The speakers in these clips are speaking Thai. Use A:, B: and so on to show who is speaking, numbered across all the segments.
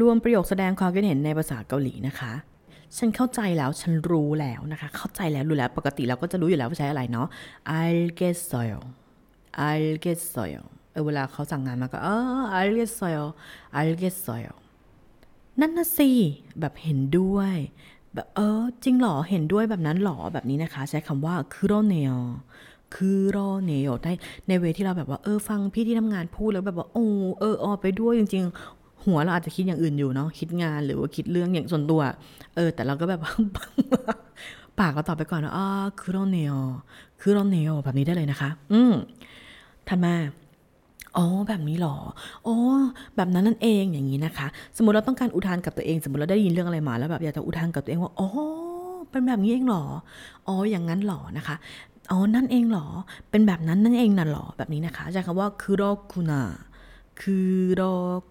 A: รวมประโยคแสดงความคิดเห็นในภาษาเกาหลีนะคะ ฉันเข้าใจแล้วฉันรู้แล้วนะคะ เข้าใจแล้วรู้แล้วปกติเราก็จะรู้อยู่แล้วว่าใช้อะไรเนาะ I'll get soil I'll get soil เออเวลาเขาสั่งงานมาก็เออ I'll get soil I'll get soil นั่นนะสิแบบเห็นด้วยแบบเออจริงหรอเห็นด้วยแบบนั้นหรอแบบนี้นะคะ ใช้คำว่าคือโรเนีลคือโรเนียได้ในเวที่เราแบบว่าเออฟังพี่ที่ทำงานพูดแล้วแบบว่าโอ้เออออไปด้วยจริง หัวเราอาจจะคิดอย่างอื่นอยู่เนาะคิดงานหรือว่าคิดเรื่องอย่างส่วนตัว เออ แต่เราก็แบบ ปากเราตอบไปก่อนว่าอ่าคือโรเนลคือโรเนลแบบนี้ได้เลยนะคะ อืมถัดมาอ๋อแบบนี้หรออ๋อแบบนั้นนั่นเองอย่างนี้นะคะ สมมติเราต้องการอุทานกับตัวเอง สมมติเราได้ยินเรื่องอะไรมาแล้วแบบอยากจะอุทานกับตัวเองว่าอ๋อเป็นแบบนี้เองหรออ๋ออย่างนั้นหรอนะคะอ๋อนั่นเองหรอเป็นแบบนั้นนั่นเองน่ะหรอแบบนี้นะคะใช้คำว่าคือโรคุนา คือโร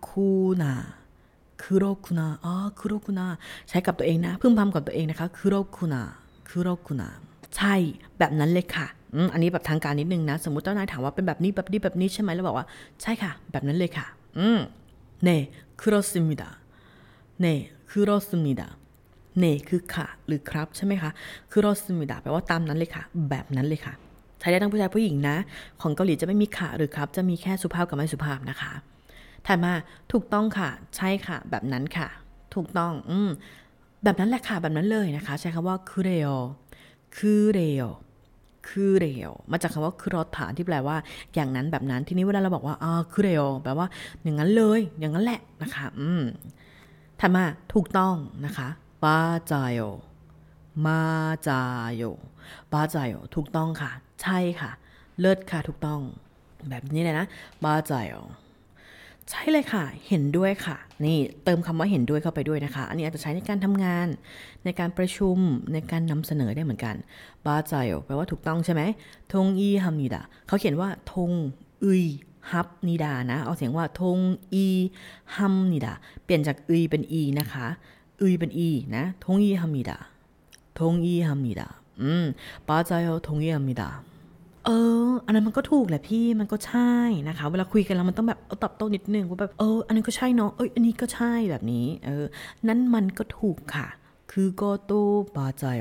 A: คุนาคือโรคุนาอ๋อคือโรคุนาใช้กับตัวเองนะ พึ่งพำกับตัวเองนะคะคือโรคุนาคือโรคุนา ใช่ แบบนั้นเลยค่ะอืมอันนี้แบบทางการนิดนึงนะ สมมติเจ้านายถามว่าเป็นแบบนี้แบบนี้แบบนี้ใช่ไหมแล้วบอกว่า ใช่ค่ะ แบบนั้นเลยค่ะ อืมเน่그렇습니다เน่그렇습니다เน่คือค่ะ หรือครับใช่ไหมคะ그렇습니다แปลว่าตามนั้นเลยค่ะ แบบนั้นเลยค่ะ ใช้ได้ทั้งผู้ชายผู้หญิงนะ ของเกาหลีจะไม่มีค่ะหรือครับ จะมีแค่สุภาพกับไม่สุภาพนะคะถัดมาถูกต้องค่ะ ใช่ค่ะ แบบนั้นค่ะ ถูกต้อง อืมแบบนั้นแหละค่ะ แบบนั้นเลยนะคะ ใช้คำว่าคือเรโอคือเรโอคือเรโอมาจากคำว่าคือรถฐานที่แปลว่า อย่างนั้นแบบนั้น ทีนี้เวลาเราบอกว่าอ่าคือเรโอแปลว่า อย่างนั้นเลย อย่างนั้นแหละนะคะ อืมถัดมาถูกต้องนะคะบาจายโมาจายโยบาจายโอถูกต้องค่ะ ใช่ค่ะ เลิศค่ะถูกต้อง แบบนี้เลยนะบาจายโอใช่เลยค่ะ เห็นด้วยค่ะ นี่เติมคำว่าเห็นด้วยเข้าไปด้วยนะคะ อันนี้อาจจะใช้ในการทำงาน ในการประชุม ในการนำเสนอได้เหมือนกัน บาจายแปลว่าถูกต้องใช่ไหม ทงอีฮัมนิดาเขาเขียนว่าทงอุยฮับนิดานะ เอาเสียงว่าทงอีฮัมนิดา เปลี่ยนจากอุยเป็นอีนะคะอุยเป็นอีนะ ทงอีฮัมนิดา ทงอีฮัมนิดาอืมบาจาทงอีฮัมนิดาเออ อันนั้นมันก็ถูกแหละพี่ มันก็ใช่นะคะ เวลาคุยกันแล้วมันต้องแบบตอบโต้นิดนึงว่าแบบ เออ อันนั้นก็ใช่เนาะ เอ้ย อันนี้ก็ใช่แบบนี้ เออ นั้นมันก็ถูกค่ะ คือก็โตบาจาย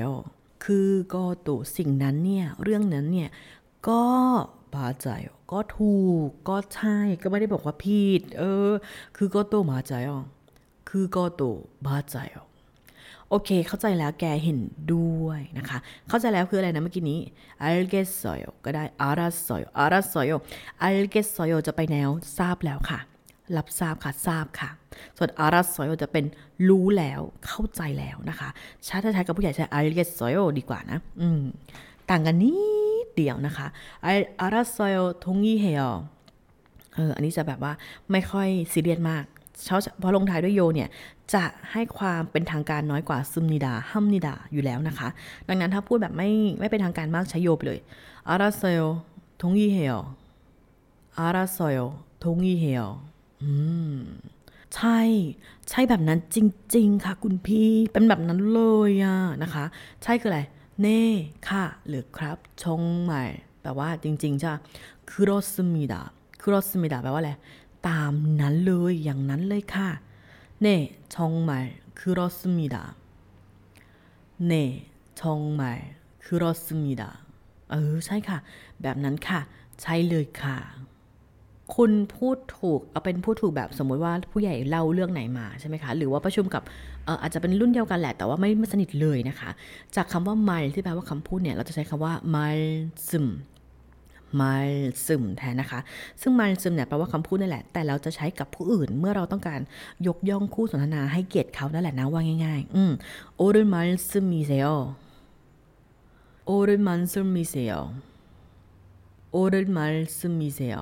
A: คือก็โตสิ่งนั้นเนี่ย เรื่องนั้นเนี่ย ก็บาจายก็ถูก ก็ใช่ ก็ไม่ได้บอกว่าผิด เออ คือก็โตมาจายคือก็โตบาจาย โอเค เข้าใจแล้วแกเห็นด้วยนะคะ เข้าใจแล้วคืออะไรนะเมื่อกี้นี้ algesoyo ก็ได้ arasoyo arasoyo algesoyo จะไปแนวทราบแล้วค่ะ รับทราบค่ะ ทราบค่ะ ส่วน arasoyo จะเป็นรู้แล้ว เข้าใจแล้วนะคะชาติไทยกับผู้ใหญ่ใช้ algesoyo ดีกว่านะ อืม ต่างกันนิดเดียวนะคะ arasoyo tongiheo เออ อันนี้จะแบบว่าไม่ค่อยซีเรียสมากเพราะลงท้ายด้วยโยเนี่ย จะให้ความเป็นทางการน้อยกว่าซึมนิดาฮัมนิดาอยู่แล้วนะคะ ดังนั้นถ้าพูดแบบไม่ไม่เป็นทางการมากใช้โยไปเลยอาราเซลทงอีเฮลอาราเซลทงอีเฮลอืมใช่ ใช่แบบนั้นจริง ๆ ค่ะ คุณพี่เป็นแบบนั้นเลยอะนะคะ ใช่คืออะไร เน่ค่ะ หรือครับชงใหม่แปลว่าจริงๆจ้ะคือรสมิดาคือรสมิดาแปลว่าอะไร ตามนั้นเลยอย่างนั้นเลยค่ะ เน่ชงใหม่คือรสมิดาเน่ชงใหม่คืออใช่ค่ะ แบบนั้นค่ะ ใช่เลยค่ะ คุณพูดถูก เอาเป็นพูดถูกแบบสมมติว่าผู้ใหญ่เล่าเรื่องไหนมาใช่ไหมคะ หรือว่าประชุมกับเอ่ออาจจะเป็นรุ่นเดียวกันแหละ แต่ว่าไม่ไม่สนิทเลยนะคะ จากคำว่า mal ที่แปลว่าคำพูดเนี่ย เราจะใช้คำว่า mal มาซึมแทนนะคะ ซึ่งมาซึมเนี่ยแปลว่าคำพูดนั่นแหละ แต่เราจะใช้กับผู้อื่นเมื่อเราต้องการยกย่องคู่สนทนาให้เกียรติเขานั่นแหละนะว่าง่ายๆ อืมโอรุมาซึมมิเซลโอรุมาซึมมิเซลโอรุมาซึมมิเซล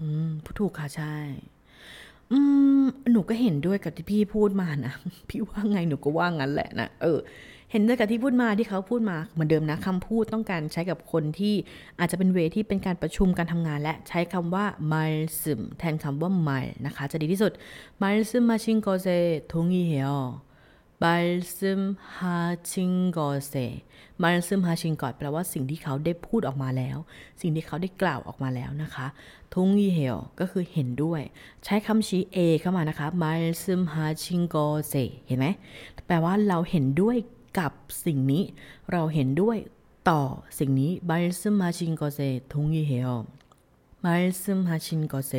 A: อืมผู้ถูกค่ะใช่อืมหนูก็เห็นด้วยกับที่พี่พูดมานะ พี่ว่าไงหนูก็ว่างั้นแหละนะ เออ เห็นด้วยกับที่พูดมาที่เขาพูดมาเหมือนเดิมนะคำพูดต้องการใช้กับคนที่อาจจะเป็นเวที่เป็นการประชุมการทำงาน และใช้คำว่า m i l s แทนคำว่า m i l นะคะ จะดีที่สุด m i l s m m a c h i n g o s e t o n g i h e o m i l s m h a c h i n g o s e m i l s m h a c h i n g o s แปลว่าสิ่งที่เขาได้พูดออกมาแล้ว สิ่งที่เขาได้กล่าวออกมาแล้วนะคะทงยีเฮลก็คือเห็นด้วย ใช้คำชี้ A เข้ามานะคะ m i l s m h a c h i n g o s e เห็นไหมแปลว่าเราเห็นด้วย กับสิ่งนี้ เราเห็นด้วยต่อสิ่งนี้ 말씀하신 것에 동의해요 말씀하신 것에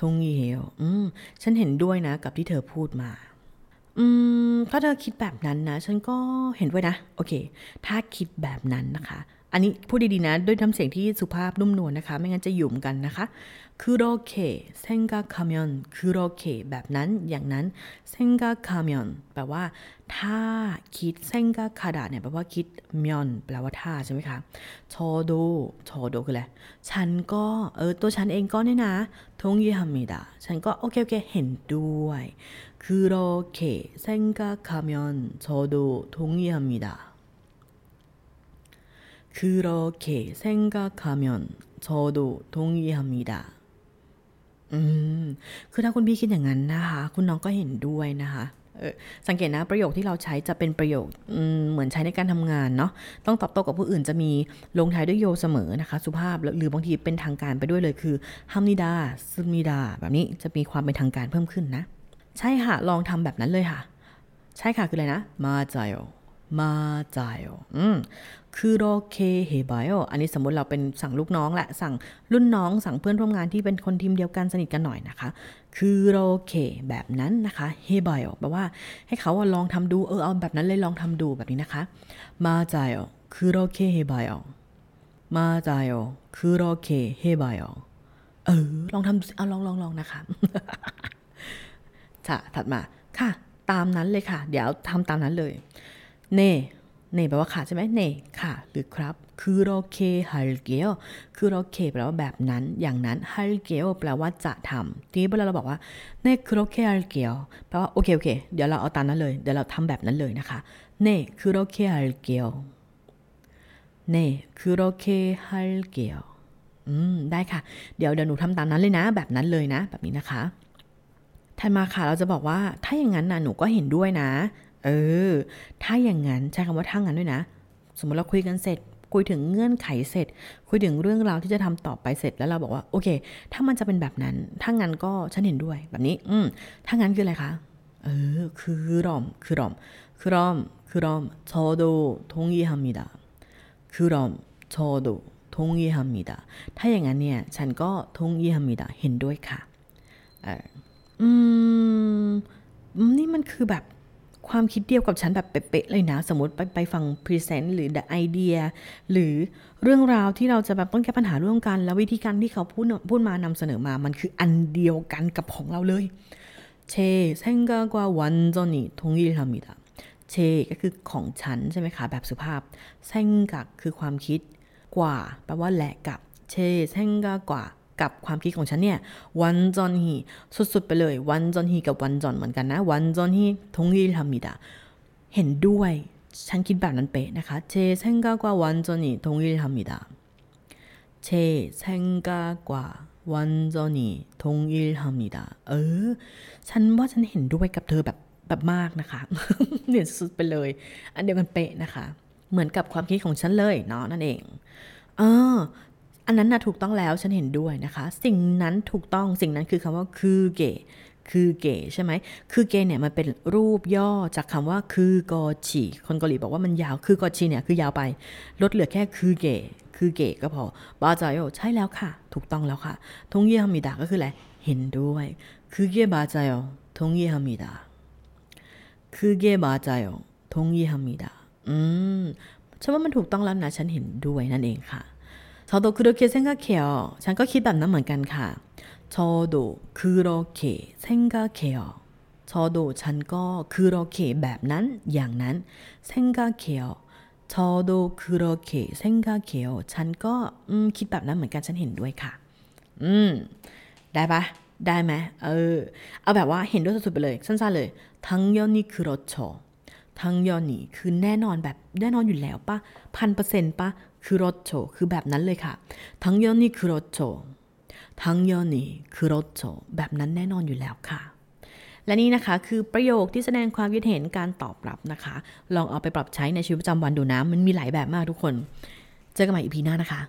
A: 동의해요 อืม ฉันเห็นด้วยนะกับที่เธอพูดมา อืม ถ้าเธอคิดแบบนั้นนะ ฉันก็เห็นด้วยนะ โอเค ถ้าคิดแบบนั้นนะคะ อันนี้พูดดีๆนะ ด้วยทำเสียงที่สุภาพนุ่มนวลนะคะ ไม่งั้นจะหยุ่มกันนะคะคือโรเคเซงกาคามยอนคือโรเคแบบนั้นอย่างนั้นเซงกาคามยอนแปลว่าถ้าคิดเซงกาคาดะเนี่ยแปลว่าคิดมยอนแปลว่าถ้าใช่ไหมคะชอโดชอโดคืออะไรฉันก็เออตัวฉันเองก็เนี่ยนะทงยิฮามิดาฉันก็โอเคโอเคเห็นด้วยคือโรเคเซงกาคามยอนชอโดทงยิฮามิดา 그렇게 생각하면 저도 동의합니다. อืม คือถ้าคุณพี่คิดอย่างนั้นนะคะ คุณน้องก็เห็นด้วยนะคะ เออ สังเกตนะประโยคที่เราใช้จะเป็นประโยคเหมือนใช้ในการทำงานเนาะ ต้องตอบโต้กับผู้อื่นจะมีลงท้ายด้วยโยเสมอนะคะ สุภาพ หรือบางทีเป็นทางการไปด้วยเลยคือฮัมนิดาซึมิดา แบบนี้จะมีความเป็นทางการเพิ่มขึ้นนะ ใช่ค่ะ ลองทำแบบนั้นเลยค่ะ ใช่ค่ะ คืออะไรนะ มาจาย มาจ่ายอืมคือโอเคเฮบายอันนี้สมมติเราเป็นสั่งลูกน้องแหละ สั่งรุ่นน้องสั่งเพื่อนร่วมงานที่เป็นคนทีมเดียวกันสนิทกันหน่อยนะคะ คือโอเคแบบนั้นนะคะเฮบายแปลว่าให้เขาลองทำดูเออเอาแบบนั้นเลยลองทำดูแบบนี้นะคะ มาจ่ายคือโอเคเฮบายมาจ่ายคือโอเคเฮบายเออลองทำดูเอาลองลองลองนะคะค่ะถัดมาค่ะ ตามนั้นเลยค่ะ เดี๋ยวทำตามนั้นเลย เน่เน่แปลว่าค่ะใช่ไหมเน่ค่ะ หรือครับ คือโอเคฮัลเกลคือโอเคแปลว่าแบบนั้น อย่างนั้นฮัลเกลแปลว่าจะทำทีนี้เวลาเราบอกว่าเน่คือโอเคฮัลเกลแปลว่าโอเคโอเค เดี๋ยวเราเอาตามนั้นเลย เดี๋ยวเราทำแบบนั้นเลยนะคะ เน่คือโอเคฮัลเกลเน่คือโอเคฮัลเกลอืม ได้ค่ะ เดี๋ยวเดี๋ยวหนูทำตามนั้นเลยนะ แบบนั้นเลยนะ แบบนี้นะคะถัดมาค่ะเราจะบอกว่าถ้าอย่างนั้นนะหนูก็เห็นด้วยนะ เออ ถ้าอย่างนั้นใช้คำว่าถ้างั้นด้วยนะ สมมติเราคุยกันเสร็จ คุยถึงเงื่อนไขเสร็จ คุยถึงเรื่องราวที่จะทำต่อไปเสร็จแล้วเราบอกว่าโอเค ถ้ามันจะเป็นแบบนั้น ถ้างั้นก็ฉันเห็นด้วยแบบนี้ อืมถ้างั้นคืออะไรคะ เออ คือรอม คือรอม คือรอม คือรอมชอโดทงยีฮามิดาคือรอมชอโดทงยีฮามิดาถ้าอย่างนั้นเนี่ย ฉันก็ทงยีฮามิดาเห็นด้วยค่ะ เอออืม นี่มันคือแบบ ความคิดเดียวกับฉันแบบเป๊ะๆเลยนะ สมมติไปไปฟังพรีเซนต์หรือไอเดียหรือเรื่องราวที่เราจะแบบต้องแก้ปัญหาร่วมกัน แล้ววิธีการที่เขาพูดพูดมานำเสนอมามันคืออันเดียวกันกับของเราเลยเชเซงกากว่าวันจอนี่ทงยิลฮามิดาเชก็คือของฉันใช่ไหมคะแบบสุภาพเซงกักคือความคิดกว่าแปลว่าแหละกับเชเซงกากว่า กับความคิดของฉันเนี่ยวันจอนฮีสุดๆไปเลยวันจอนฮีกับวันจอนเหมือนกันนะวันจอนฮีทงฮีทำมิดาเห็นด้วยฉันคิดแบบนั้นเป๊ะนะคะเชเซงกากว่าวันจอนฮีทงฮีทำมิดาเชเซงกากว่าวันจอนีทงอิลฮามิดาเออ ฉันว่าฉันเห็นด้วยกับเธอแบบแบบมากนะคะเนี่ยสุดไปเลย อันเดียวกันเป๊ะนะคะ เหมือนกับความคิดของฉันเลยเนาะนั่นเองเออ อันนั้นนะถูกต้องแล้วฉันเห็นด้วยนะคะ สิ่งนั้นถูกต้องสิ่งนั้นคือคำว่าคือเกคือเกใช่ไหมคือเกเนี่ยมันเป็นรูปย่อจากคำว่าคือกอชีคนเกาหลีบอกว่ามันยาวคือกอชีเนี่ยคือยาวไปลดเหลือแค่คือเกคือเกก็พอบาจายโอใช่แล้วค่ะ ถูกต้องแล้วค่ะทงเยี่ยมิดาก็คืออะไรเห็นด้วย คือเกบาจายโอทงเยี่ยมิดาคือเกบาจายโอทงเยี่ยมิดาอืมฉันว่ามันถูกต้องแล้วนะฉันเห็นด้วยนั่นเองค่ะ 저도그렇게생각해요ฉันก็คิดแบบนั้นเหมือนกันค่ะ저도그렇게생각해요 저도ฉันก็그렇게แบบนั้นอย่างนั้น생각해요 저도 그렇게 생각해요ฉันก็คิดแบบนั้นเหมือนกันฉันเห็นด้วยค่ะ อืม ได้ปะได้ไหมเออ เอาแบบว่าเห็นด้วยสุดๆไปเลย สั้นๆเลย당연히그렇죠ทั้งยอนี่คือแน่นอนแบบแน่นอนอยู่แล้วปะพันเปอร์เซ็นต์ปะ คือรถโชคือแบบนั้นเลยค่ะทั้งยอนี่คือรถโชทั้งยอนี่คือรถโชแบบนั้นแน่นอนอยู่แล้วค่ะแและนี่นะคะคือประโยคที่แสดงความคิดเห็นการตอบรับนะคะ ลองเอาไปปรับใช้ในชีวิตประจำวันดูนะ มันมีหลายแบบมากทุกคน เจอกันใหม่อีพีหน้านะคะ